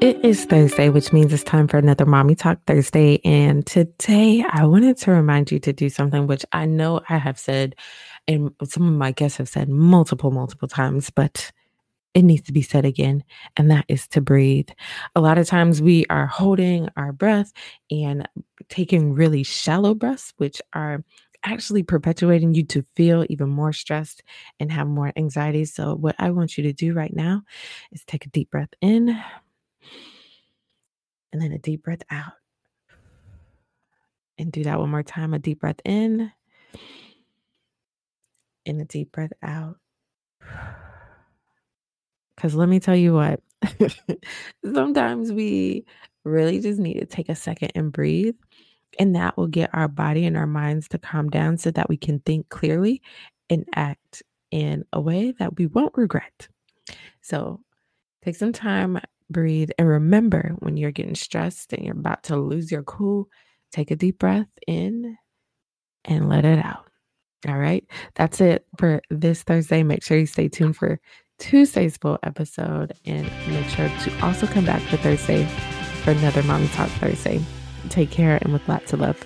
It is Thursday, which means it's time for another Mommy Talk Thursday. And today I wanted to remind you to do something which I know I have said, and some of my guests have said multiple, multiple times, but it needs to be said again, and that is to breathe. A lot of times we are holding our breath and taking really shallow breaths, which are actually perpetuating you to feel even more stressed and have more anxiety. So, what I want you to do right now is take a deep breath in and then a deep breath out. And do that one more time a deep breath in and a deep breath out. Because let me tell you what, sometimes we really just need to take a second and breathe. And that will get our body and our minds to calm down so that we can think clearly and act in a way that we won't regret. So take some time, breathe, and remember when you're getting stressed and you're about to lose your cool, take a deep breath in and let it out. All right. That's it for this Thursday. Make sure you stay tuned for Tuesday's full episode and make sure to also come back for Thursday for another Mommy Talk Thursday. Take care and with lots of love.